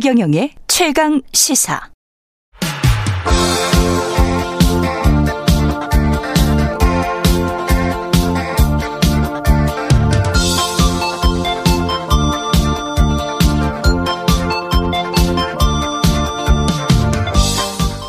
최경영의 최강 시사.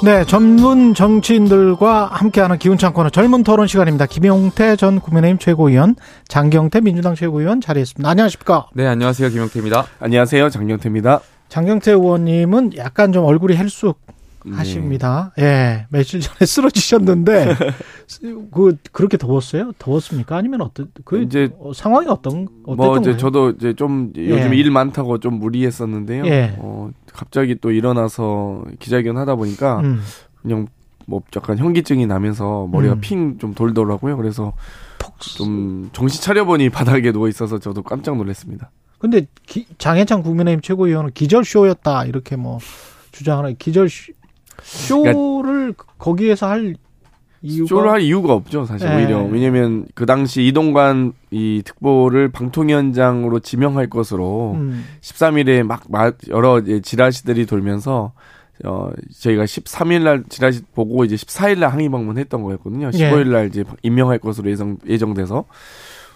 네, 전문 정치인들과 함께하는 기운찬 코너 젊은 토론 시간입니다. 김용태 전 국민의힘 최고위원, 장경태 민주당 최고위원 자리했습니다. 안녕하십니까? 네, 안녕하세요. 김용태입니다. 안녕하세요. 장경태입니다. 장경태 의원님은 약간 좀 얼굴이 헬쑥 하십니다. 네. 예, 며칠 전에 쓰러지셨는데 그 그렇게 더웠어요? 더웠습니까? 아니면 어떤 그 이제 어, 상황이 어떤 뭐 이제 저도 이제 좀 요즘 예. 일 많다고 좀 무리했었는데요. 예. 어, 갑자기 또 일어나서 기자회견 하다 보니까 음. 그냥 뭐 약간 현기증이 나면서 머리가 음. 핑좀 돌더라고요. 그래서 좀 정신 차려보니 바닥에 누워 있어서 저도 깜짝 놀랐습니다. 근데 기, 장해찬 국민의힘 최고위원은 기절쇼였다 이렇게 뭐 주장하는 기절쇼 쇼를 그러니까 거기에서 할 이유가 쇼를 할 이유가 없죠 사실 네. 오히려 왜냐면 그 당시 이동관 이 특보를 방통위원장으로 지명할 것으로 음. 13일에 막 여러 지라시들이 돌면서 어 저희가 13일 날 지라시 보고 이제 14일 날 항의 방문했던 거였거든요. 15일 날 이제 임명할 것으로 예정 예정돼서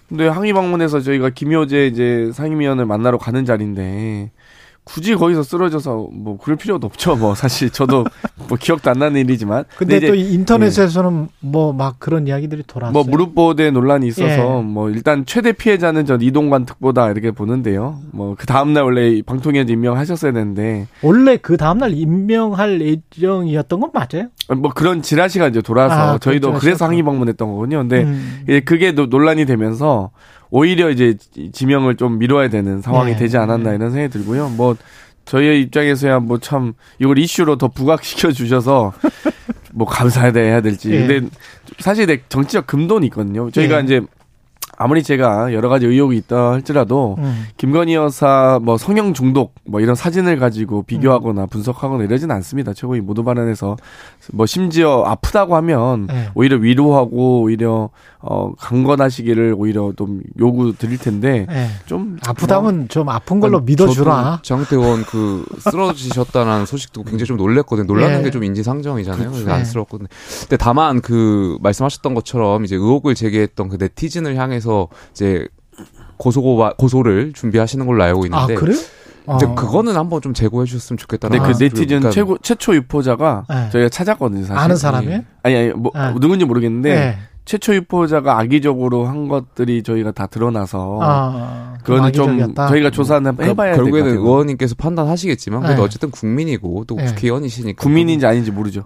근데 항의 방문해서 저희가 김효재 이제 상임위원을 만나러 가는 자리인데 굳이 거기서 쓰러져서 뭐 그럴 필요도 없죠. 뭐 사실 저도 뭐 기억도 안 나는 일이지만. 근데, 근데 또 인터넷에서는 예. 뭐막 그런 이야기들이 돌았어요. 뭐 무릎 보호대 논란이 있어서 예. 뭐 일단 최대 피해자는 전 이동관 특보다 이렇게 보는데요. 뭐 그 다음 날 원래 방통위원장 임명하셨어야 되는데 원래 그 다음 날 임명할 예정이었던 건 맞아요? 뭐 그런 지라시가 이제 돌아서 아, 저희도 그렇죠. 그래서 항의 방문했던 거거든요. 근데 음. 그게 논란이 되면서 오히려 이제 지명을 좀 미뤄야 되는 상황이 네. 되지 않았나 이런 생각이 들고요. 뭐 저희의 입장에서야 뭐 참 이걸 이슈로 더 부각시켜 주셔서 뭐 감사해야 될지. 네. 근데 사실 정치적 금돈이 있거든요. 저희가 네. 이제 아무리 제가 여러 가지 의혹이 있다 할지라도 음. 김건희 여사 뭐 성형 중독 뭐 이런 사진을 가지고 비교하거나 음. 분석하거나 이러진 않습니다. 최고위 모두 발언에서 뭐 심지어 아프다고 하면 네. 오히려 위로하고 오히려 어 강건하시기를 오히려 좀 요구 드릴 텐데 네. 좀 아프다면 뭐, 좀 아픈 걸로 믿어주라. 장태 의원 그 쓰러지셨다는 소식 듣고 굉장히 좀 놀랬거든요. 놀라는 네. 게좀 인지상정이잖아요. 그래서 안쓰럽거든요. 근데 다만 그 말씀하셨던 것처럼 이제 의혹을 제기했던 그 네티즌을 향해서 이제 고소 고소를 준비하시는 걸로 알고 있는데. 아, 그래? 이제 어. 그거는 한번 좀 제고해 주셨으면 좋겠다는. 네, 그 네티즌 그러니까 최고 최초 유포자가 네. 저희가 찾았거든요. 사실. 아는 사람이? 아니 아니 뭐 네. 누군지 모르겠는데 네. 최초 유포자가 악의적으로 한 것들이 저희가 다 드러나서 아, 그거는 좀 저희가 조사는 한번 해봐야 될 결국에는 의원님께서 판단하시겠지만 그래도 네. 어쨌든 국민이고 또 네. 국회의원이시니까 국민인지 아닌지 모르죠.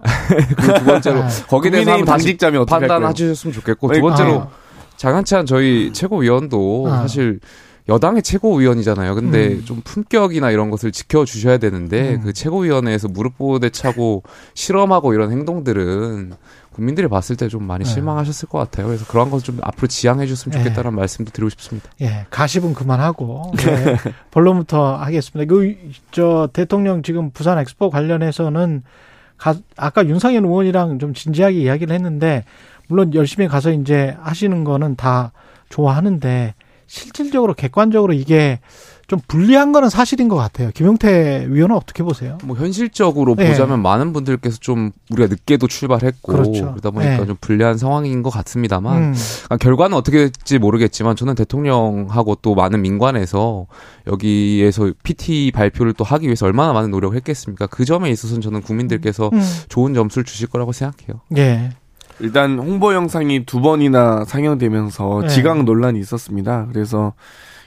두 번째로 네. 거기에 대해서 한번 당직자면 판단해 주셨으면 좋겠고 두 번째로 아. 장한찬 저희 최고위원도 아. 사실 여당의 최고위원이잖아요. 근데 음. 좀 품격이나 이런 것을 지켜주셔야 되는데 음. 그 최고위원회에서 무릎 보호대 차고 실험하고 이런 행동들은 국민들이 봤을 때 좀 많이 네. 실망하셨을 것 같아요. 그래서 그런 것을 좀 앞으로 지양해 줬으면 네. 좋겠다는 네. 말씀도 드리고 싶습니다. 예, 가십은 그만하고 네. 본론부터 하겠습니다. 그 저 대통령 지금 부산 엑스포 관련해서는 가, 아까 윤상현 의원이랑 좀 진지하게 이야기를 했는데 물론 열심히 가서 이제 하시는 거는 다 좋아하는데 실질적으로 객관적으로 이게 좀 불리한 거는 사실인 것 같아요. 김용태 위원은 어떻게 보세요? 뭐 현실적으로 네. 보자면 많은 분들께서 좀 우리가 늦게도 출발했고 그렇죠. 그러다 보니까 네. 좀 불리한 상황인 것 같습니다만 음. 그러니까 결과는 어떻게 될지 모르겠지만 저는 대통령하고 또 많은 민관에서 여기에서 PT 발표를 또 하기 위해서 얼마나 많은 노력을 했겠습니까? 그 점에 있어서는 저는 국민들께서 음. 좋은 점수를 주실 거라고 생각해요. 예. 일단 홍보 영상이 두 번이나 상영되면서 네. 지각 논란이 있었습니다. 그래서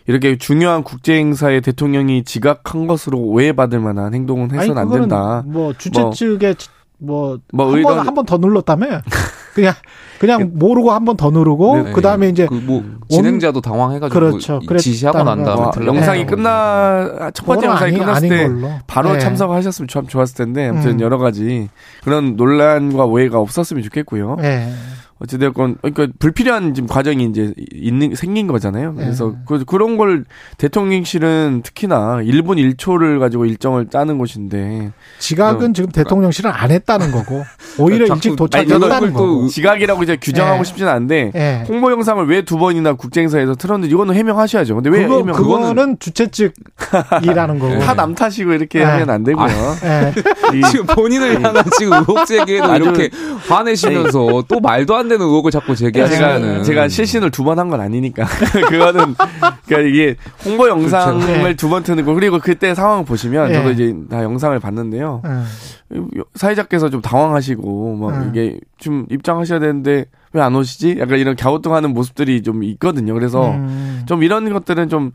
이렇게 중요한 국제 행사에 대통령이 지각한 것으로 오해받을 만한 행동은 해서는 안 된다. 뭐 주최 뭐, 측에 뭐, 뭐 한번 더 눌렀다며 그냥 그냥 모르고 한 번 더 누르고 네, 네. 그다음에 이제 그 뭐 진행자도 당황해가지고 그렇죠. 지시하고 난 다음에 어, 영상이 끝나 첫 번째 영상이 아니, 끝났을 때 걸로. 바로 네. 참석하셨으면 참 좋았을 텐데 아무튼 음. 여러 가지 그런 논란과 오해가 없었으면 좋겠고요. 네. 어찌되었건 그러니까 불필요한 지금 과정이 이제 있는 생긴 거잖아요. 그래서 네. 그, 그런 걸 대통령실은 특히나 1분 1초를 가지고 일정을 짜는 곳인데 지각은 어, 지금 대통령실은 안 했다는 거고 오히려 일찍 도착했다는 거고 지각이라고 이제 규정하고 네. 싶지는 않은데 네. 홍보 영상을 왜 두 번이나 국제행사에서 틀었는지 이거는 해명하셔야죠. 근데 왜 그거, 해명? 그거는 주최 측이라는 거고 다 남 탓이고 이렇게 네. 하면 안 되고요. 아, 네. 지금 본인을 향한 지금 의혹 제기에도 이렇게 화내시면서 또 말도 안 되는 의혹을 자꾸 제기하시는. 제가, 제가 실신을 두 번 한 건 아니니까. 그거는, 그러니까 이게 홍보 영상을 그렇죠. 네. 두번 트는 거. 그리고 그때 상황 보시면 네. 저도 이제 다 영상을 봤는데요. 네. 사회자께서 좀 당황하시고, 막 네. 이게 좀 입장하셔야 되는데 왜 안 오시지? 약간 이런 갸우뚱하는 모습들이 좀 있거든요. 그래서 음. 좀 이런 것들은 좀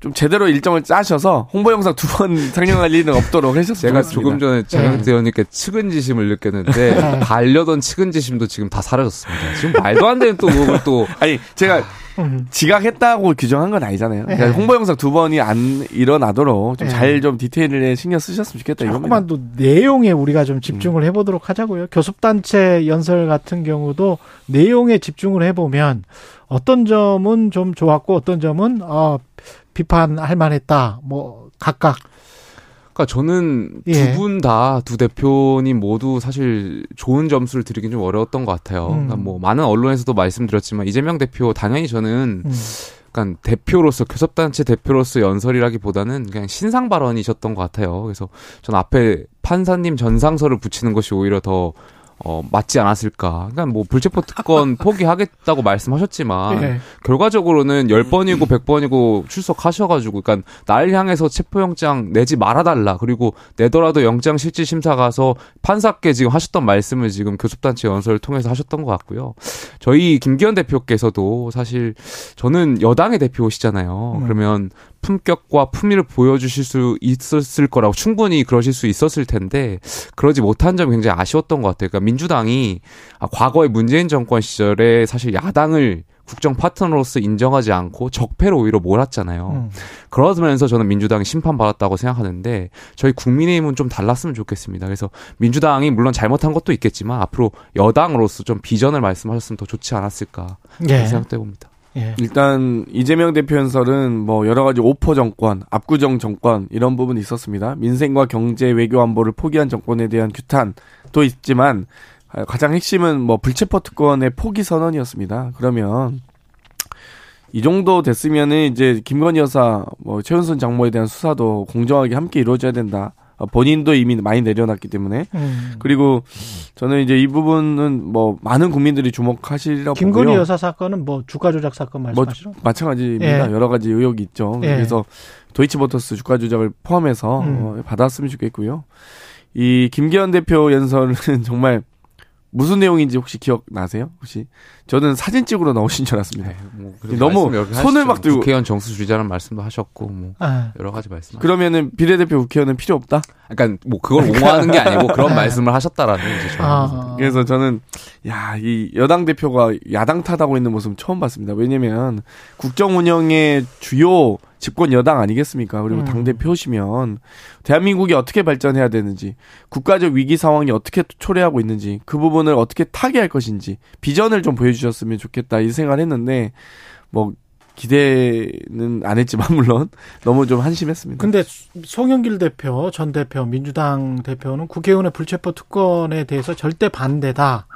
좀 제대로 일정을 짜셔서 홍보 영상 두 번 상영할 일은 없도록 하셨습니다. 제가 조금 전에 장영태 의원님께 측은지심을 느꼈는데 네. 반려던 측은지심도 지금 다 사라졌습니다. 지금 말도 안 되는 또 그걸 또 아니 제가 음. 지각했다고 규정한 건 아니잖아요. 그러니까 네. 홍보 영상 두 번이 안 일어나도록 좀 잘좀 네. 좀 디테일에 신경 쓰셨으면 좋겠다 이겁니다. 조금만 또 내용에 우리가 좀 집중을 음. 해보도록 하자고요. 교섭단체 연설 같은 경우도 내용에 집중을 해보면 어떤 점은 좀 좋았고 어떤 점은 어, 비판할 만했다. 뭐 각각 그러니까 저는 예. 두분 다 두 대표님 모두 사실 좋은 점수를 드리긴 좀 어려웠던 것 같아요. 음. 그러니까 뭐 많은 언론에서도 말씀드렸지만 이재명 대표 당연히 저는 음. 약간 대표로서 교섭단체 대표로서 연설이라기보다는 그냥 신상 발언이셨던 것 같아요. 그래서 전 앞에 판사님 전상서를 붙이는 것이 오히려 더 어, 맞지 않았을까. 그러니까 뭐 불체포 특권 포기하겠다고 말씀하셨지만 네. 결과적으로는 10번이고 100번이고 출석하셔가지고 그러니까 날 향해서 체포영장 내지 말아달라. 그리고 내더라도 영장 실질 심사 가서 판사께 지금 하셨던 말씀을 지금 교섭단체 연설을 통해서 하셨던 것 같고요. 저희 김기현 대표께서도 사실 저는 여당의 대표시잖아요. 음. 그러면 품격과 품위를 보여주실 수 있었을 거라고 충분히 그러실 수 있었을 텐데 그러지 못한 점이 굉장히 아쉬웠던 것 같아요. 그러니까 민주당이 아, 과거의 문재인 정권 시절에 사실 야당을 국정 파트너로서 인정하지 않고 적폐로 오히려 몰았잖아요. 음. 그러면서 저는 민주당이 심판받았다고 생각하는데 저희 국민의힘은 좀 달랐으면 좋겠습니다. 그래서 민주당이 물론 잘못한 것도 있겠지만 앞으로 여당으로서 좀 비전을 말씀하셨으면 더 좋지 않았을까 예. 생각돼 봅니다. 예. 일단 이재명 대표 연설은 뭐 여러 가지 오퍼 정권, 압구정 정권 이런 부분이 있었습니다. 민생과 경제, 외교 안보를 포기한 정권에 대한 규탄도 있지만 가장 핵심은 뭐 불체포 특권의 포기 선언이었습니다. 그러면 이 정도 됐으면은 이제 김건희 여사, 뭐 최은순 장모에 대한 수사도 공정하게 함께 이루어져야 된다. 어, 본인도 이미 많이 내려놨기 때문에 음. 그리고 저는 이제 이 부분은 뭐 많은 국민들이 주목하시라고 김건희 보고요. 여사 사건은 뭐 주가 조작 사건 말씀하시죠? 뭐 마찬가지입니다. 예. 여러 가지 의혹이 있죠. 예. 그래서 도이치모터스 주가 조작을 포함해서 음. 어, 받았으면 좋겠고요. 이 김기현 대표 연설은 정말 무슨 내용인지 혹시 기억나세요? 혹시 저는 사진 찍으러 나오신 줄 알았습니다. 네, 뭐 너무 손을 막 들고 국회의원 정수 주자는 말씀도 하셨고 뭐 아. 여러 가지 말씀. 그러면은 비례대표 국회의원은 필요 없다? 그러니까 뭐 그걸 옹호하는 게 아니고 그런 네. 말씀을 하셨다라는 거죠. 아. 그래서 저는 야 이 여당 대표가 야당 탓하고 있는 모습 처음 봤습니다. 왜냐면 국정 운영의 주요 집권 여당 아니겠습니까? 그리고 음. 당 대표시면 대한민국이 어떻게 발전해야 되는지, 국가적 위기 상황이 어떻게 초래하고 있는지, 그 부분을 어떻게 타개할 것인지 비전을 좀 보여주셨으면 좋겠다 이 생각을 했는데 뭐 기대는 안 했지만 물론 너무 좀 한심했습니다. 근데 송영길 대표 전 대표 민주당 대표는 국회의원의 불체포 특권에 대해서 절대 반대다.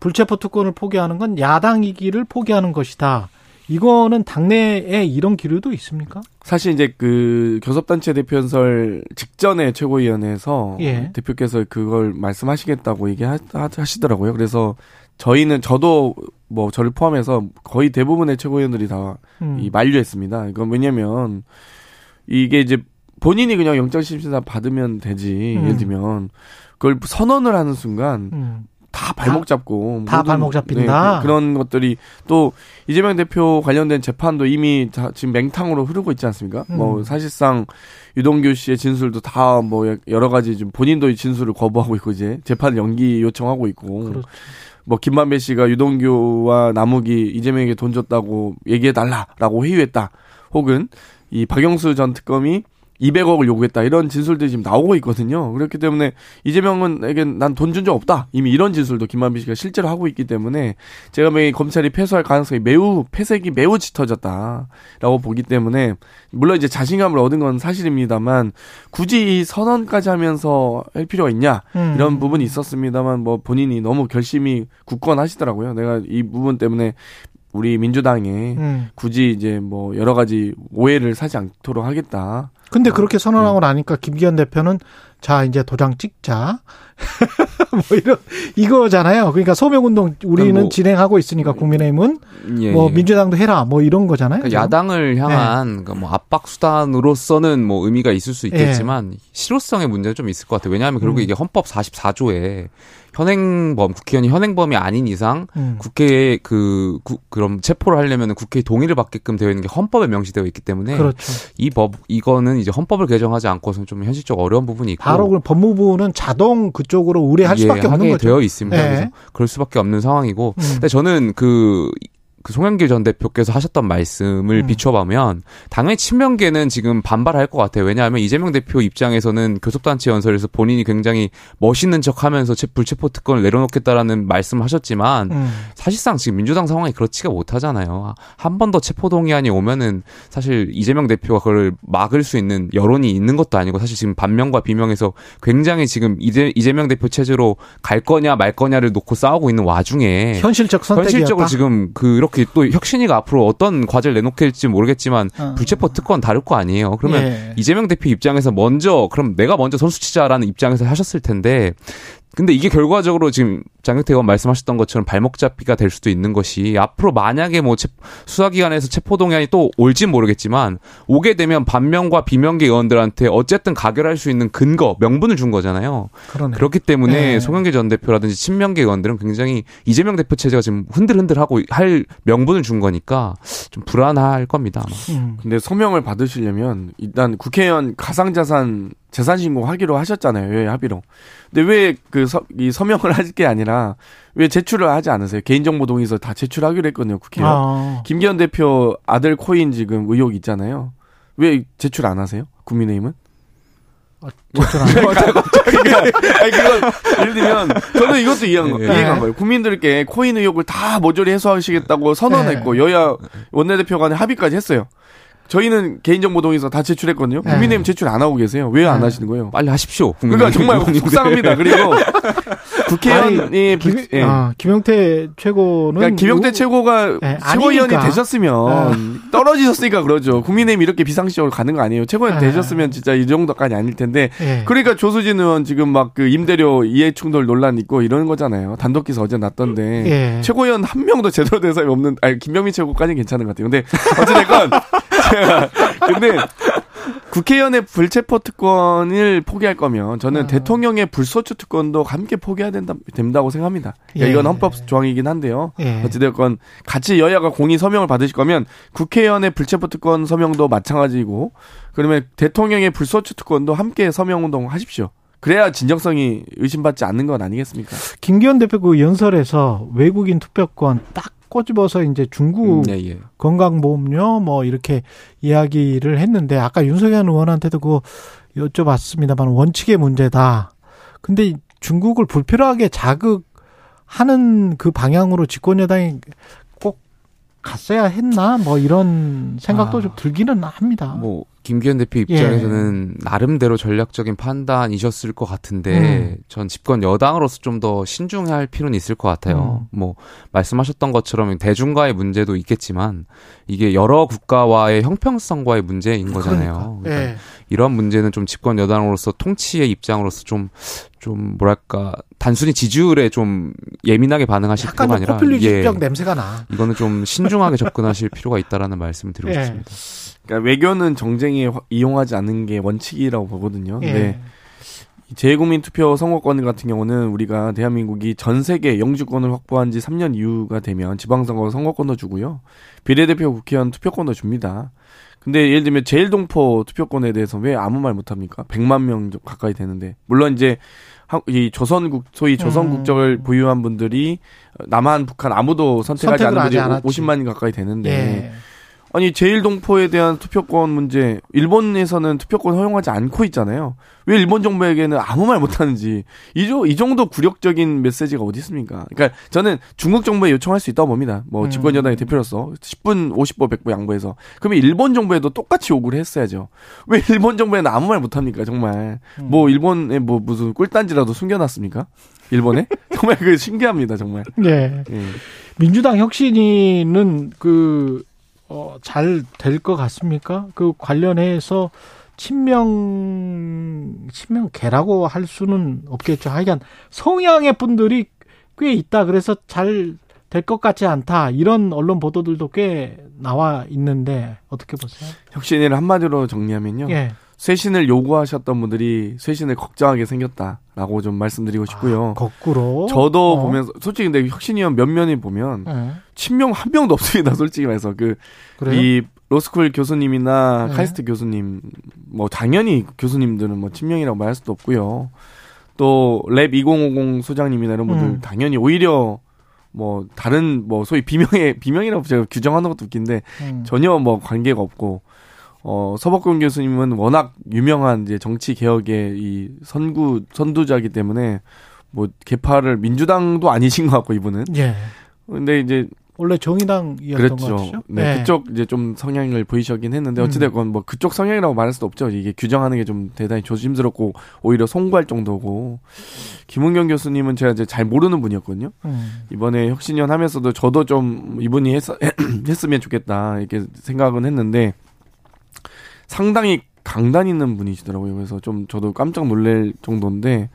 불체포 특권을 포기하는 건 야당이기를 포기하는 것이다. 이거는 당내에 이런 기류도 있습니까? 사실 이제 그 교섭단체 대표 연설 직전에 최고위원회에서 예. 대표께서 그걸 말씀하시겠다고 얘기하시더라고요. 그래서 저희는 저도 뭐 저를 포함해서 거의 대부분의 최고위원들이 다이 음. 만류했습니다. 이건 왜냐면 이게 이제 본인이 그냥 영장 심사 받으면 되지. 음. 예를 들면 그걸 선언을 하는 순간 음. 다 발목 잡고 다 모든, 발목 잡힌다. 네, 그런 것들이 또 이재명 대표 관련된 재판도 이미 다 지금 맹탕으로 흐르고 있지 않습니까? 음. 뭐 사실상 유동규 씨의 진술도 다 뭐 여러 가지 좀 본인도 진술을 거부하고 있고 이제 재판 연기 요청하고 있고. 그렇죠. 뭐 김만배 씨가 유동규와 남욱이 이재명에게 돈 줬다고 얘기해 달라라고 회유했다. 혹은 이 박영수 전 특검이 200억을 요구했다 이런 진술들이 지금 나오고 있거든요. 그렇기 때문에 이재명은에게 난 돈 준 적 없다 이미 이런 진술도 김만비 씨가 실제로 하고 있기 때문에 제가 보기 검찰이 패소할 가능성이 매우 패색이 매우 짙어졌다라고 보기 때문에 물론 이제 자신감을 얻은 건 사실입니다만 굳이 이 선언까지 하면서 할 필요가 있냐 음. 이런 부분이 있었습니다만 뭐 본인이 너무 결심이 굳건하시더라고요. 내가 이 부분 때문에 우리 민주당에 음. 굳이 이제 뭐 여러 가지 오해를 사지 않도록 하겠다. 근데 그렇게 선언하고 네. 나니까 김기현 대표는 자 이제 도장 찍자 뭐 이런 이거잖아요. 그러니까 소명운동 우리는 뭐, 진행하고 있으니까 국민의힘은 예, 뭐 예. 민주당도 해라 뭐 이런 거잖아요. 그러니까 야당을 향한 네. 그러니까 뭐 압박 수단으로서는 뭐 의미가 있을 수 있겠지만 네. 실효성의 문제는 좀 있을 것 같아요. 왜냐하면 결국 음. 이게 헌법 44조에 현행범 국회의원이 현행범이 아닌 이상 음. 국회에 그 구, 그럼 체포를 하려면 국회 동의를 받게끔 되어 있는 게 헌법에 명시되어 있기 때문에 그렇죠. 이 법 이거는 이제 헌법을 개정하지 않고서는 좀 현실적 어려운 부분이 있고 바로 그 법무부는 자동 그쪽으로 의뢰할 예, 수밖에 없는 거죠. 되어 있습니다. 네. 그래서 그럴 수밖에 없는 상황이고 음. 근데 저는 그 그 송영길 전 대표께서 하셨던 말씀을 음. 비춰보면 당연히 친명계는 지금 반발할 것 같아요. 왜냐하면 이재명 대표 입장에서는 교섭단체 연설에서 본인이 굉장히 멋있는 척하면서 불체포 특권을 내려놓겠다라는 말씀을 하셨지만 음. 사실상 지금 민주당 상황이 그렇지가 못하잖아요. 한 번 더 체포 동의안이 오면은 사실 이재명 대표가 그걸 막을 수 있는 여론이 있는 것도 아니고 사실 지금 반명과 비명에서 굉장히 지금 이재, 이재명 대표 체제로 갈 거냐 말 거냐를 놓고 싸우고 있는 와중에 현실적 선택이었다. 현실적으로 지금 그 이렇게 또 혁신이가 앞으로 어떤 과제를 내놓게 될지 모르겠지만 어. 불체포 특권 다를 거 아니에요. 그러면 예. 이재명 대표 입장에서 먼저 그럼 내가 먼저 선수 치자라는 입장에서 하셨을 텐데 근데 이게 결과적으로 지금 장경태 의원 말씀하셨던 것처럼 발목 잡기가 될 수도 있는 것이 앞으로 만약에 뭐 수사기관에서 체포동의안이 또 올진 모르겠지만 오게 되면 반면과 비명계 의원들한테 어쨌든 가결할 수 있는 근거, 명분을 준 거잖아요. 그러네. 그렇기 때문에 네. 송영길 전 대표라든지 친명계 의원들은 굉장히 이재명 대표 체제가 지금 흔들흔들하고 할 명분을 준 거니까 좀 불안할 겁니다. 아마. 음. 근데 소명을 받으시려면 일단 국회의원 가상자산 재산 신고하기로 하셨잖아요. 왜 합의로. 근데 왜 그 이 서명을 할 게 아니라 왜 제출을 하지 않으세요? 개인정보 동의서 다 제출하기로 했거든요. 국회의원. 아. 김기현 대표 아들 코인 지금 의혹 있잖아요. 왜 제출 안 하세요? 국민의힘은? 아, 제출 안 해요. 아니, 그건, 예를 들면, 저는 이것도 이해한 거, 네. 이해가 안 가요. 국민들께 코인 의혹을 다 모조리 해소하시겠다고 선언했고, 네. 여야 원내대표 간에 합의까지 했어요. 저희는 개인정보 동의서 다 제출했거든요. 네. 국민의힘 제출 안 하고 계세요. 왜안 네. 하시는 거예요? 빨리 하십시오. 그러니까 정말 속상합니다. 그리고 국회의원이 김, 예. 아, 김용태 최고는 그러니까 김용태 최고가 네, 최고위원이 되셨으면 아. 떨어지셨으니까 그러죠. 국민의힘 이렇게 비상식적으로 가는 거 아니에요. 최고위원 아. 되셨으면 진짜 이 정도까지 아닐 텐데. 예. 그러니까 조수진 의원 지금 막 그 임대료 이해 충돌 논란 있고 이러는 거잖아요. 단독 기사 어제 났던데 예. 최고위원 한 명도 제대로 된 사람이 없는. 아니 김병민 최고까지는 괜찮은 것 같아요. 근데 어찌됐건 근데 국회의원의 불체포 특권을 포기할 거면 저는 아. 대통령의 불소추 특권도 함께 포기해야 된다, 된다고 생각합니다. 그러니까 예. 이건 헌법 조항이긴 한데요. 예. 어찌됐건 같이 여야가 공의 서명을 받으실 거면 국회의원의 불체포 특권 서명도 마찬가지고 그러면 대통령의 불소추 특권도 함께 서명 운동 하십시오. 그래야 진정성이 의심받지 않는 건 아니겠습니까? 김기현 대표 그 연설에서 외국인 투표권 딱 꼬집어서 이제 중국 음, 예, 예. 건강보험료 뭐 이렇게 이야기를 했는데 아까 윤석열 의원한테도 그거 여쭤봤습니다만 원칙의 문제다. 근데 중국을 불필요하게 자극하는 그 방향으로 집권 여당이 꼭 갔어야 했나 뭐 이런 생각도 아, 좀 들기는 합니다. 뭐 김기현 대표 입장에서는 예. 나름대로 전략적인 판단이셨을 것 같은데 음. 전 집권 여당으로서 좀 더 신중해야 할 필요는 있을 것 같아요. 음. 뭐 말씀하셨던 것처럼 대중과의 문제도 있겠지만 이게 여러 국가와의 형평성과의 문제인 거잖아요. 그러니까. 그러니까 예. 이런 문제는 좀 집권 여당으로서 통치의 입장으로서 좀좀 좀 뭐랄까 단순히 지지율에 좀 예민하게 반응하실 필요가 아니라 포퓰리즘적 예, 냄새가 나. 이거는 좀 신중하게 접근하실 필요가 있다라는 말씀을 드리고 예. 싶습니다. 그러니까 외교는 정쟁에 이용하지 않는 게 원칙이라고 보거든요. 예. 네. 재국민 투표 선거권 같은 경우는 우리가 대한민국이 전 세계 영주권을 확보한 지 3년 이후가 되면 지방선거 선거권도 주고요. 비례대표 국회의원 투표권도 줍니다. 근데 예를 들면 제일동포 투표권에 대해서 왜 아무 말 못합니까? 100만 명 가까이 되는데. 물론 이제 이 조선국 소위 조선 국적을 음. 보유한 분들이 남한 북한 아무도 선택하지 않은 분들이 50만 가까이 되는데 예. 아니 제일 동포에 대한 투표권 문제 일본에서는 투표권 허용하지 않고 있잖아요. 왜 일본 정부에게는 아무 말 못하는지 이조 이 정도 굴욕적인 메시지가 어디 있습니까? 그러니까 저는 중국 정부에 요청할 수 있다고 봅니다. 뭐 음. 집권 여당의 대표로서 10분 50보 100보 양보해서 그러면 일본 정부에도 똑같이 요구를 했어야죠. 왜 일본 정부에는 아무 말 못합니까? 정말 음. 뭐 일본에 뭐 무슨 꿀단지라도 숨겨놨습니까? 일본에 정말 그 신기합니다 정말. 네. 예. 민주당 혁신위는 그 어, 잘 될 것 같습니까? 그 관련해서 친명 친명계라고 할 수는 없겠죠. 하여간 성향의 분들이 꽤 있다. 그래서 잘 될 것 같지 않다. 이런 언론 보도들도 꽤 나와 있는데 어떻게 보세요? 혁신위를 한마디로 정리하면요. 예. 쇄신을 요구하셨던 분들이 쇄신을 걱정하게 생겼다라고 좀 말씀드리고 싶고요. 아, 거꾸로. 저도 어. 보면서 솔직히 근데 혁신위원 면면이 보면 네. 친명 한 명도 없습니다. 솔직히 말해서 그 이 로스쿨 교수님이나 네. 카이스트 교수님 뭐 당연히 교수님들은 뭐 친명이라고 말할 수도 없고요. 또 LAB 2050 소장님이나 이런 분들 음. 당연히 오히려 뭐 다른 뭐 소위 비명의 비명이라고 제가 규정하는 것도 웃긴데 음. 전혀 뭐 관계가 없고 어, 서복근 교수님은 워낙 유명한 이제 정치 개혁의 이 선구 선두자기 때문에 뭐 개파를 민주당도 아니신 것 같고 이분은. 예. 근데 이제 원래 정의당이었던 그렇죠. 네, 네, 그쪽 이제 좀 성향을 보이셨긴 했는데 음. 어찌됐건 뭐 그쪽 성향이라고 말할 수도 없죠. 이게 규정하는 게 좀 대단히 조심스럽고 오히려 송구할 정도고 김은경 교수님은 제가 이제 잘 모르는 분이었거든요. 음. 이번에 혁신연 하면서도 저도 좀 이분이 했, 했으면 좋겠다 이렇게 생각은 했는데 상당히 강단 있는 분이시더라고요. 그래서 좀 저도 깜짝 놀랄 정도인데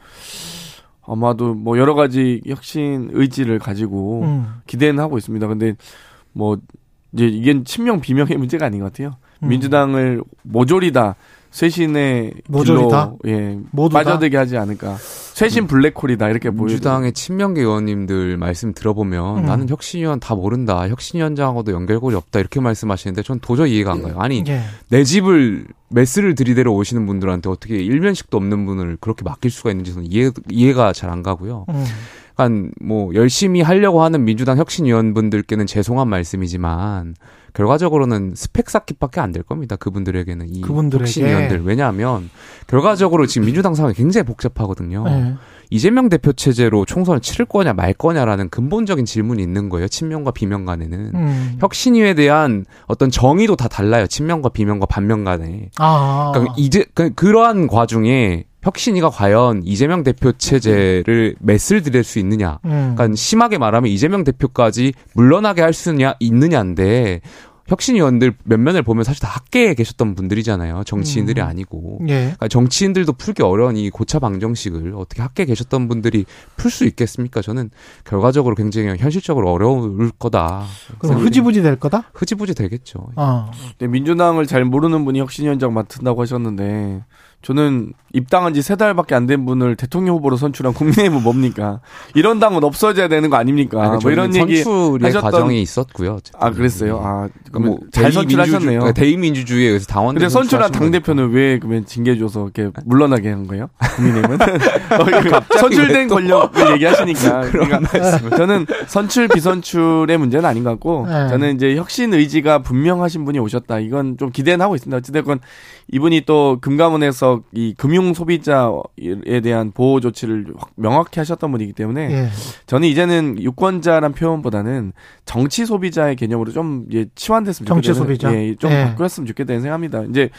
아마도 뭐 여러 가지 혁신 의지를 가지고 음. 기대는 하고 있습니다. 근데 뭐 이제 이게 친명 비명의 문제가 아닌 것 같아요. 음. 민주당을 모조리 다 쇄신의 모조리다? 예 모두다? 빠져들게 하지 않을까. 쇄신 음. 블랙홀이다 이렇게 보여요. 민주당의 친명계 의원님들 말씀 들어보면 음. 나는 혁신위원 다 모른다. 혁신위원장하고도 연결고리 없다 이렇게 말씀하시는데 전 도저히 이해가 안 가요. 아니 예. 내 집을 메스를 들이대러 오시는 분들한테 어떻게 일면식도 없는 분을 그렇게 맡길 수가 있는지 저는 이해 이해가 잘 안 가고요. 음. 그러니까 뭐 열심히 하려고 하는 민주당 혁신위원분들께는 죄송한 말씀이지만 결과적으로는 스펙 쌓기밖에 안 될 겁니다. 그분들에게는 이 그분들에게. 혁신위원들 왜냐하면 결과적으로 지금 민주당 상황이 굉장히 복잡하거든요. 네. 이재명 대표 체제로 총선을 치를 거냐 말 거냐라는 근본적인 질문이 있는 거예요. 친명과 비명 간에는 음. 혁신위에 대한 어떤 정의도 다 달라요. 친명과 비명과 반명 간에. 아. 그러니까 이제 그, 그러한 과중에 혁신이가 과연 이재명 대표 체제를 매스를 들일 수 있느냐. 음. 그러니까 심하게 말하면 이재명 대표까지 물러나게 할수 있느냐인데 혁신위원들 몇 면을 보면 사실 다 학계에 계셨던 분들이잖아요. 정치인들이 음. 아니고. 예. 그러니까 정치인들도 풀기 어려운 이 고차 방정식을 어떻게 학계에 계셨던 분들이 풀 수 있겠습니까? 저는 결과적으로 굉장히 현실적으로 어려울 거다. 그럼 흐지부지 될 거다? 흐지부지 되겠죠. 아. 민주당을 잘 모르는 분이 혁신위원장 맡은다고 하셨는데 저는 입당한 지 세 달밖에 안 된 분을 대통령 후보로 선출한 국민의힘은 뭡니까? 이런 당은 없어져야 되는 거 아닙니까? 아니, 뭐 이런 얘기 하셨던... 과정이 있었고요. 아 그랬어요. 아 그러면 뭐잘 선출하셨네요. 그러니까 대의민주주의에 의해서 당원. 근데 선출한 당 대표는 왜 그러면 징계 줘서 이렇게 물러나게 한 거예요? 국민의힘은 어, 선출된 권력을 얘기하시니까. 그러니까 저는 선출 비선출의 문제는 아닌 것 같고 네. 저는 이제 혁신 의지가 분명하신 분이 오셨다. 이건 좀 기대는 하고 있습니다. 어찌됐건 이분이 또 금감원에서 이 금융 소비자에 대한 보호 조치를 명확히 하셨던 분이기 때문에 예. 저는 이제는 유권자란 표현보다는 정치 소비자의 개념으로 좀 예, 치환됐으면 좋겠다. 정치 소비자. 예, 좀 예. 바꾸었으면 좋겠다는 생각합니다. 이제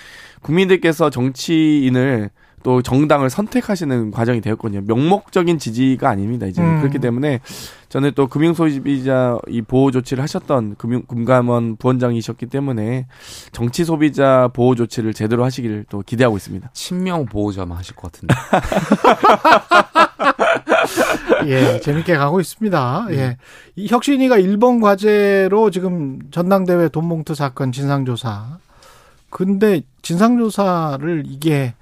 국민들께서 정치인을 또 정당을 선택하시는 과정이 되었거든요. 명목적인 지지가 아닙니다. 이제 음. 그렇기 때문에 저는 또 금융소비자 이 보호 조치를 하셨던 금융 금감원 부원장이셨기 때문에 정치 소비자 보호 조치를 제대로 하시기를 또 기대하고 있습니다. 친명 보호자만 하실 것 같은데. 예, 재밌게 가고 있습니다. 네. 예. 이 혁신이가 일본 과제로 지금 전당대회 돈봉투 사건 진상조사. 근데 진상조사를 이게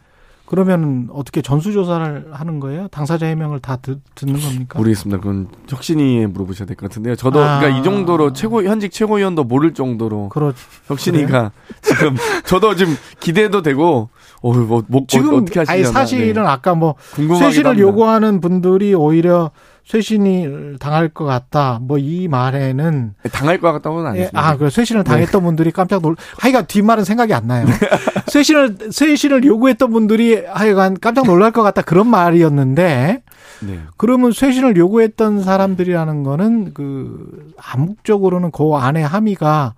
그러면 어떻게 전수조사를 하는 거예요? 당사자 해명을 다 듣, 는 겁니까? 모르겠습니다. 그건 혁신이에 물어보셔야 될 것 같은데요. 저도 아. 그러니까 이 정도로 최고 현직 최고위원도 모를 정도로 그렇, 혁신이가 그래요? 지금 저도 지금 기대도 되고 어, 뭐, 뭐 지금 어떻게 하시려나. 아니 사실은 네. 아까 뭐 쇄신을 요구하는 분들이 오히려 쇄신이 당할 것 같다. 뭐 이 말에는 당할 것 같다고는 안 했습니다. 아, 그 쇄신을 당했던 네. 분들이 깜짝 놀. 하여간 뒷말은 생각이 안 나요. 쇄신을 쇄신을 요구했던 분들이 하여간 깜짝 놀랄 것 같다 그런 말이었는데. 네. 그러면 쇄신을 요구했던 사람들이라는 거는 그 암묵적으로는 그 안에 함의가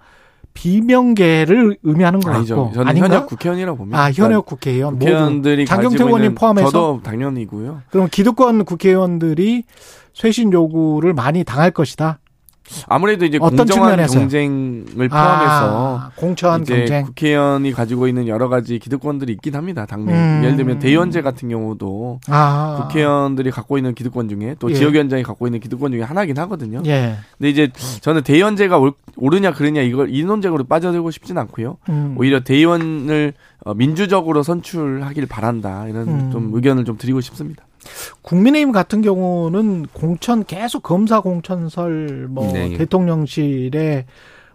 비명계를 의미하는 것 아니죠. 같고 저는 아닌가? 현역 국회의원이라고 봅니다. 아 현역 국회의원 국회의원들이 장경태 의원님 포함해서 저도 당연이고요. 그럼 기득권 국회의원들이 쇄신 요구를 많이 당할 것이다. 아무래도 이제 어떤 공정한 측면에서요? 경쟁을 포함해서 아, 공천 이제 경쟁 국회의원이 가지고 있는 여러 가지 기득권들이 있긴 합니다. 당내 음. 예를 들면 대의원제 같은 경우도 아. 국회의원들이 갖고 있는 기득권 중에 또 예. 지역위원장이 갖고 있는 기득권 중에 하나긴 하거든요. 예. 근데 이제 저는 대의원제가 옳으냐 그르냐 이걸 이 논쟁으로 빠져들고 싶지는 않고요. 음. 오히려 대의원을 어, 민주적으로 선출하길 바란다 이런 음. 좀 의견을 좀 드리고 싶습니다. 국민의힘 같은 경우는 공천 계속 검사 공천설 뭐 네. 대통령실에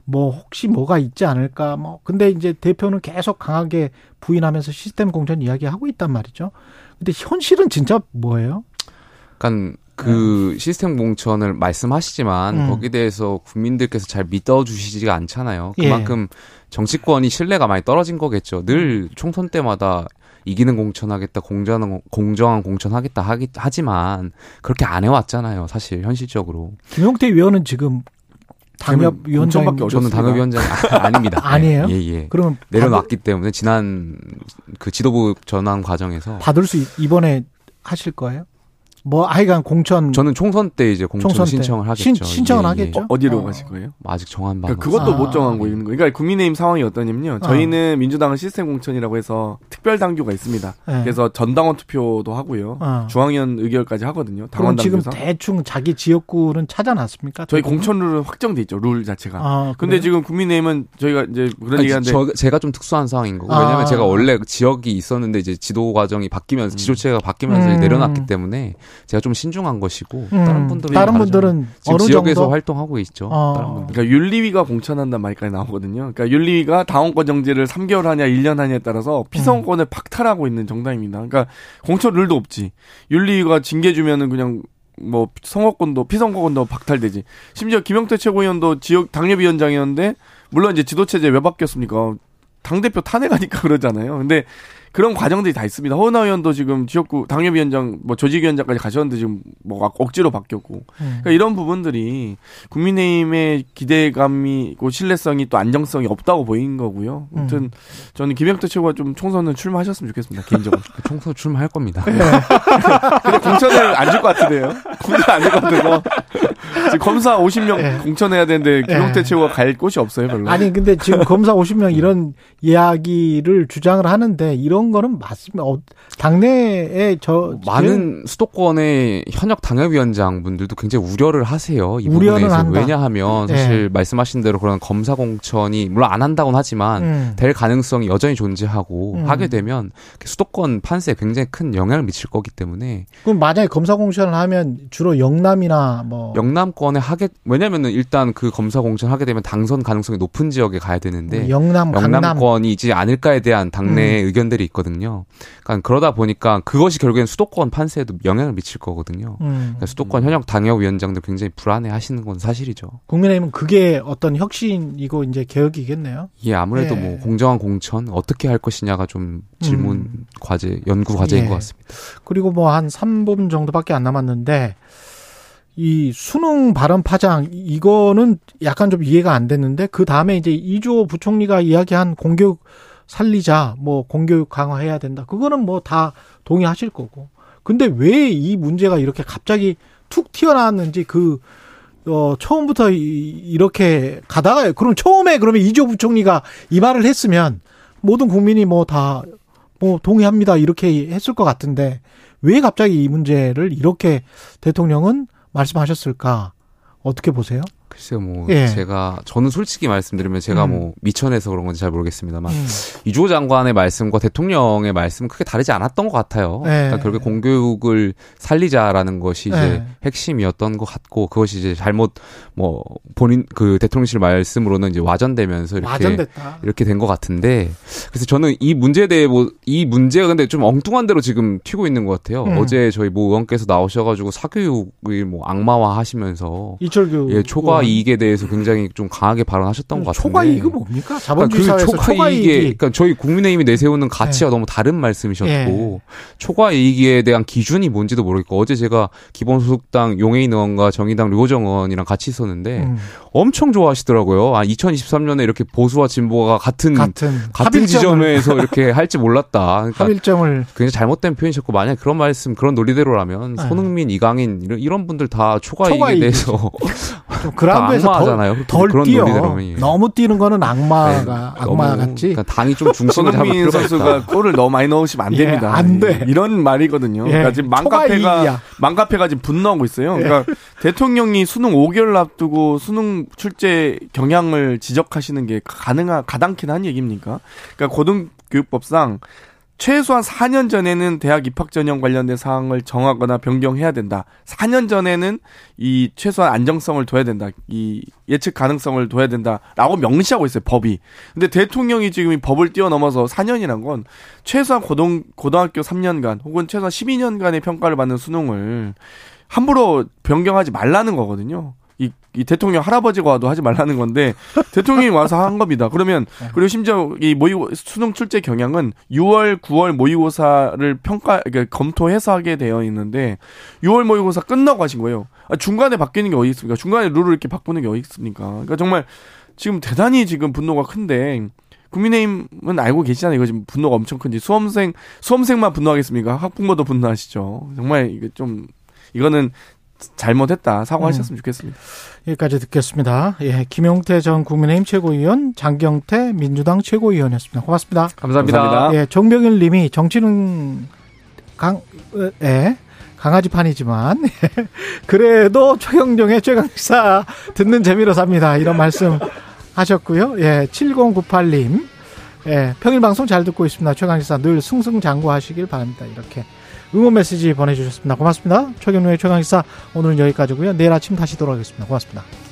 뭐 혹시 뭐가 있지 않을까 뭐 근데 이제 대표는 계속 강하게 부인하면서 시스템 공천 이야기하고 있단 말이죠. 근데 현실은 진짜 뭐예요? 그러니까 그 네. 시스템 공천을 말씀하시지만 음. 거기에 대해서 국민들께서 잘 믿어주시지가 않잖아요. 예. 그만큼 예. 정치권이 신뢰가 많이 떨어진 거겠죠. 늘 총선 때마다 이기는 공천하겠다, 공정한, 공정한 공천하겠다 하기, 하지만 그렇게 안 해왔잖아요. 사실 현실적으로. 김용태 위원은 지금 당협위원장밖에 저는 당협위원장이 아, 닙니다 아니에요? 예, 예. 그러면 내려놨기 받을... 때문에 지난 그 지도부 전환 과정에서 받을 수 이번에 하실 거예요? 뭐 하여간 공천 저는 총선 때 이제 공천 총선 신청을 하겠죠. 신, 청을 예, 예. 하겠죠. 어, 디로 어. 가실 거예요? 뭐 아직 정한 바. 그러니까 그것도 아. 못 정한 거 있는 거예요. 그러니까 국민의힘 상황이 어떠냐면요. 저희는 어. 민주당은 시스템 공천이라고 해서 특별 당규가 있습니다. 네. 그래서 전당원 투표도 하고요. 어. 중앙위원 의결까지 하거든요. 당원 지금 대충 자기 지역구는 찾아놨습니까? 저희 공천 룰은 확정돼 있죠. 룰 자체가. 아, 근데 지금 국민의힘은 저희가 이제 그런 얘기하는데 저, 제가 좀 특수한 상황인 거고 왜냐면 아. 제가 원래 지역이 있었는데 이제 지도 과정이 바뀌면서 음. 지도체가 바뀌면서 음. 내려놨기 때문에 제가 좀 신중한 한 것이고 음, 다른 분들은 다른 분들은 어느 지역에서 정도? 활동하고 있죠. 어. 그러니까 윤리위가 공천한다는 말까지 나오거든요. 그러니까 윤리위가 당원권 정지를 3개월 하냐 1년 하냐에 따라서 피선권을 음. 박탈하고 있는 정당입니다. 그러니까 공천 룰도 없지. 윤리위가 징계 주면은 그냥 뭐 선거권도 피선거권도 박탈되지. 심지어 김영태 최고위원도 지역 당협위원장이었는데 물론 이제 지도체제 왜 바뀌었습니까? 당 대표 탄핵하니까 그러잖아요. 근데 그런 과정들이 다 있습니다. 허은하 의원도 지금 지역구 당협위원장, 뭐 조직위원장까지 가셨는데 지금 뭐 억지로 바뀌었고. 음. 그러니까 이런 부분들이 국민의힘의 기대감이, 고 신뢰성이 또 안정성이 없다고 보인 거고요. 음. 아무튼 저는 김영태 최고가 좀 총선을 출마하셨으면 좋겠습니다. 개인적으로. 총선 출마할 겁니다. 네. 근데 공천을 안 줄 것 같은데요. 공천 안줄 것 같아서. 지금 검사 50명 네. 공천해야 되는데 네. 최고가 갈 곳이 없어요, 별로. 아니, 근데 지금 검사 50명 이런 이야기를 주장을 하는데 이런 그런 거는 맞습니다. 어, 당내에 저 많은 수도권의 현역 당협위원장 분들도 굉장히 우려를 하세요. 이 부분에서 한다. 왜냐하면 네. 사실 네. 말씀하신 대로 그런 검사 공천이 물론 안 한다고는 하지만 음. 될 가능성이 여전히 존재하고 음. 하게 되면 수도권 판세에 굉장히 큰 영향을 미칠 거기 때문에 그럼 만약에 검사 공천을 하면 주로 영남이나 뭐 영남권에 하게 왜냐면은 일단 그 검사 공천 하게 되면 당선 가능성이 높은 지역에 가야 되는데 영남 영남권이지 않을까에 대한 당내 음. 의견들이 있거든요. 그러니까 그러다 보니까 그것이 결국엔 수도권 판세에도 영향을 미칠 거거든요. 음. 그러니까 수도권 현역 당협위원장도 굉장히 불안해 하시는 건 사실이죠. 국민의힘은 그게 어떤 혁신이고 이제 개혁이겠네요. 예, 아무래도 예. 뭐 공정한 공천 어떻게 할 것이냐가 좀 질문 음. 과제, 연구 과제인 예. 것 같습니다. 그리고 뭐 한 3분 정도밖에 안 남았는데 이 수능 발언 파장 이거는 약간 좀 이해가 안 됐는데 그 다음에 이제 이조 부총리가 이야기한 공교육 살리자, 뭐 공교육 강화해야 된다. 그거는 뭐 다 동의하실 거고. 근데 왜 이 문제가 이렇게 갑자기 툭 튀어나왔는지 그, 어, 처음부터 이, 렇게 가다가, 그럼 처음에 그러면 이조 부총리가 이 말을 했으면 모든 국민이 뭐 다, 뭐 동의합니다. 이렇게 했을 것 같은데 왜 갑자기 이 문제를 이렇게 대통령은 말씀하셨을까? 어떻게 보세요? 글쎄요, 뭐 예. 제가 저는 솔직히 말씀드리면 제가 음. 뭐 미천해서 그런 건지 잘 모르겠습니다만 음. 이주호 장관의 말씀과 대통령의 말씀은 크게 다르지 않았던 것 같아요. 예. 그러니까 결국에 공교육을 살리자라는 것이 이제 예. 핵심이었던 것 같고 그것이 이제 잘못 뭐 본인 그 대통령실 말씀으로는 이제 와전되면서 이렇게 와전됐다. 이렇게 된 것 같은데 그래서 저는 이 문제에 대해 뭐 이 문제가 근데 좀 엉뚱한 대로 지금 튀고 있는 것 같아요. 음. 어제 저희 모 의원께서 나오셔가지고 사교육을 뭐 악마화 하시면서 이철규 예 초과 이익에 대해서 굉장히 좀 강하게 발언하셨던 것 같은데. 초과 이익은 뭡니까? 자본주의 그러니까 그 초과, 초과 이익에 그러니까 저희 국민의힘이 내세우는 가치와 네. 너무 다른 말씀이셨고 네. 초과 이익에 대한 기준이 뭔지도 모르겠고 어제 제가 기본소득당 용해인 의원과 정의당 류호정 의원이랑 같이 있었는데 음. 엄청 좋아하시더라고요. 아 2023년에 이렇게 보수와 진보가 같은 같은, 같은 지점에서 이렇게 할지 몰랐다. 그러니까 합일점을 굉장히 잘못된 표현이셨고 만약 그런 말씀 그런 논리대로라면 네. 손흥민, 이강인 이런, 이런 분들 다 초과, 초과 이익에 대해서 그라운드에서 악마잖아요. 덜, 덜 뛰어. 너무 뛰는 거는 악마가 네, 악마 너무, 같지. 그러니까 당이 좀 중심을 손흥민 선수가 골을 너무 많이 넣으시면 안 예, 됩니다. 안 돼. 이런 말이거든요. 예, 그러니까 지금 맘카페가 맘카페가 지금 분노하고 있어요. 그러니까 예. 대통령이 수능 5개월 앞두고 수능 출제 경향을 지적하시는 게 가능한 가당키는 한 얘기입니까? 그러니까 고등교육법상 최소한 4년 전에는 대학 입학 전형 관련된 사항을 정하거나 변경해야 된다. 4년 전에는 이 최소한 안정성을 둬야 된다. 이 예측 가능성을 둬야 된다라고 명시하고 있어요, 법이. 근데 대통령이 지금 이 법을 뛰어넘어서 4년이란 건 최소한 고등 고등학교 3년간 혹은 최소한 12년간의 평가를 받는 수능을 함부로 변경하지 말라는 거거든요. 이, 이 대통령 할아버지과도 하지 말라는 건데 대통령이 와서 한 겁니다. 그러면 그리고 심지어 이 모의 수능 출제 경향은 6월, 9월 모의고사를 평가 그러니까 검토해서 하게 되어 있는데 6월 모의고사 끝나고 하신 거예요. 아, 중간에 바뀌는 게 어디 있습니까? 중간에 룰을 이렇게 바꾸는 게 어디 있습니까? 그러니까 정말 지금 대단히 지금 분노가 큰데 국민의힘은 알고 계시잖아요. 이거 지금 분노가 엄청 큰지 수험생 수험생만 분노하겠습니까? 학부모도 분노하시죠. 정말 이게 좀 이거는 잘못했다 사과하셨으면 음. 좋겠습니다. 여기까지 듣겠습니다. 예, 김용태 전 국민의힘 최고위원, 장경태 민주당 최고위원이었습니다. 고맙습니다. 감사합니다. 감사합니다. 예, 정병일 님이 정치는 강, 예, 강아지 판이지만, 그래도 최경정의 최강사 듣는 재미로 삽니다. 이런 말씀 하셨고요. 예, 7098님, 예, 평일 방송 잘 듣고 있습니다. 최강사 늘 승승장구하시길 바랍니다. 이렇게 응원 메시지 보내주셨습니다. 고맙습니다. 최경룡의 최강기사 오늘은 여기까지고요. 내일 아침 다시 돌아오겠습니다. 고맙습니다.